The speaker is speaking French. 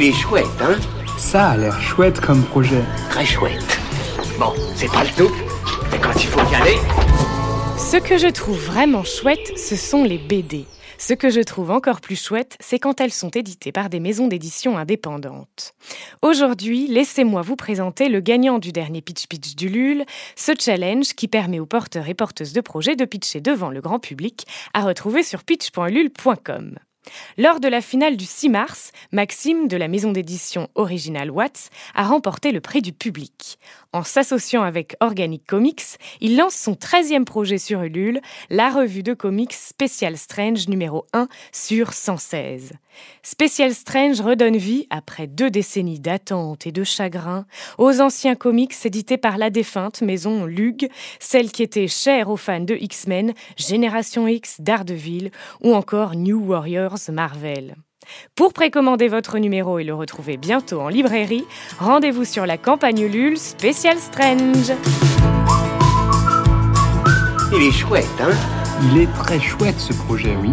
Il est chouette, hein Ça a l'air chouette comme projet. Très chouette. Bon, c'est pas le tout, mais quand il faut y aller... Ce que je trouve vraiment chouette, ce sont les BD. Ce que je trouve encore plus chouette, c'est quand elles sont éditées par des maisons d'édition indépendantes. Aujourd'hui, laissez-moi vous présenter le gagnant du dernier Pitch Pitch du LUL, ce challenge qui permet aux porteurs et porteuses de projets de pitcher devant le grand public, à retrouver sur pitch.lul.com. Lors de la finale du 6 mars, Maxime de la maison d'édition Original Watts a remporté le prix du public. En s'associant avec Organic Comics, il lance son 13e projet sur Ulule, la revue de comics Special Strange numéro 1 sur 116. Special Strange redonne vie, après deux décennies d'attente et de chagrin, aux anciens comics édités par la défunte maison Lug, celle qui était chère aux fans de X-Men, Génération X, Daredevil ou encore New Warriors Marvel. Pour précommander votre numéro et le retrouver bientôt en librairie, rendez-vous sur la campagne Ulule Special Strange. Il est chouette, hein? Il est très chouette ce projet, oui.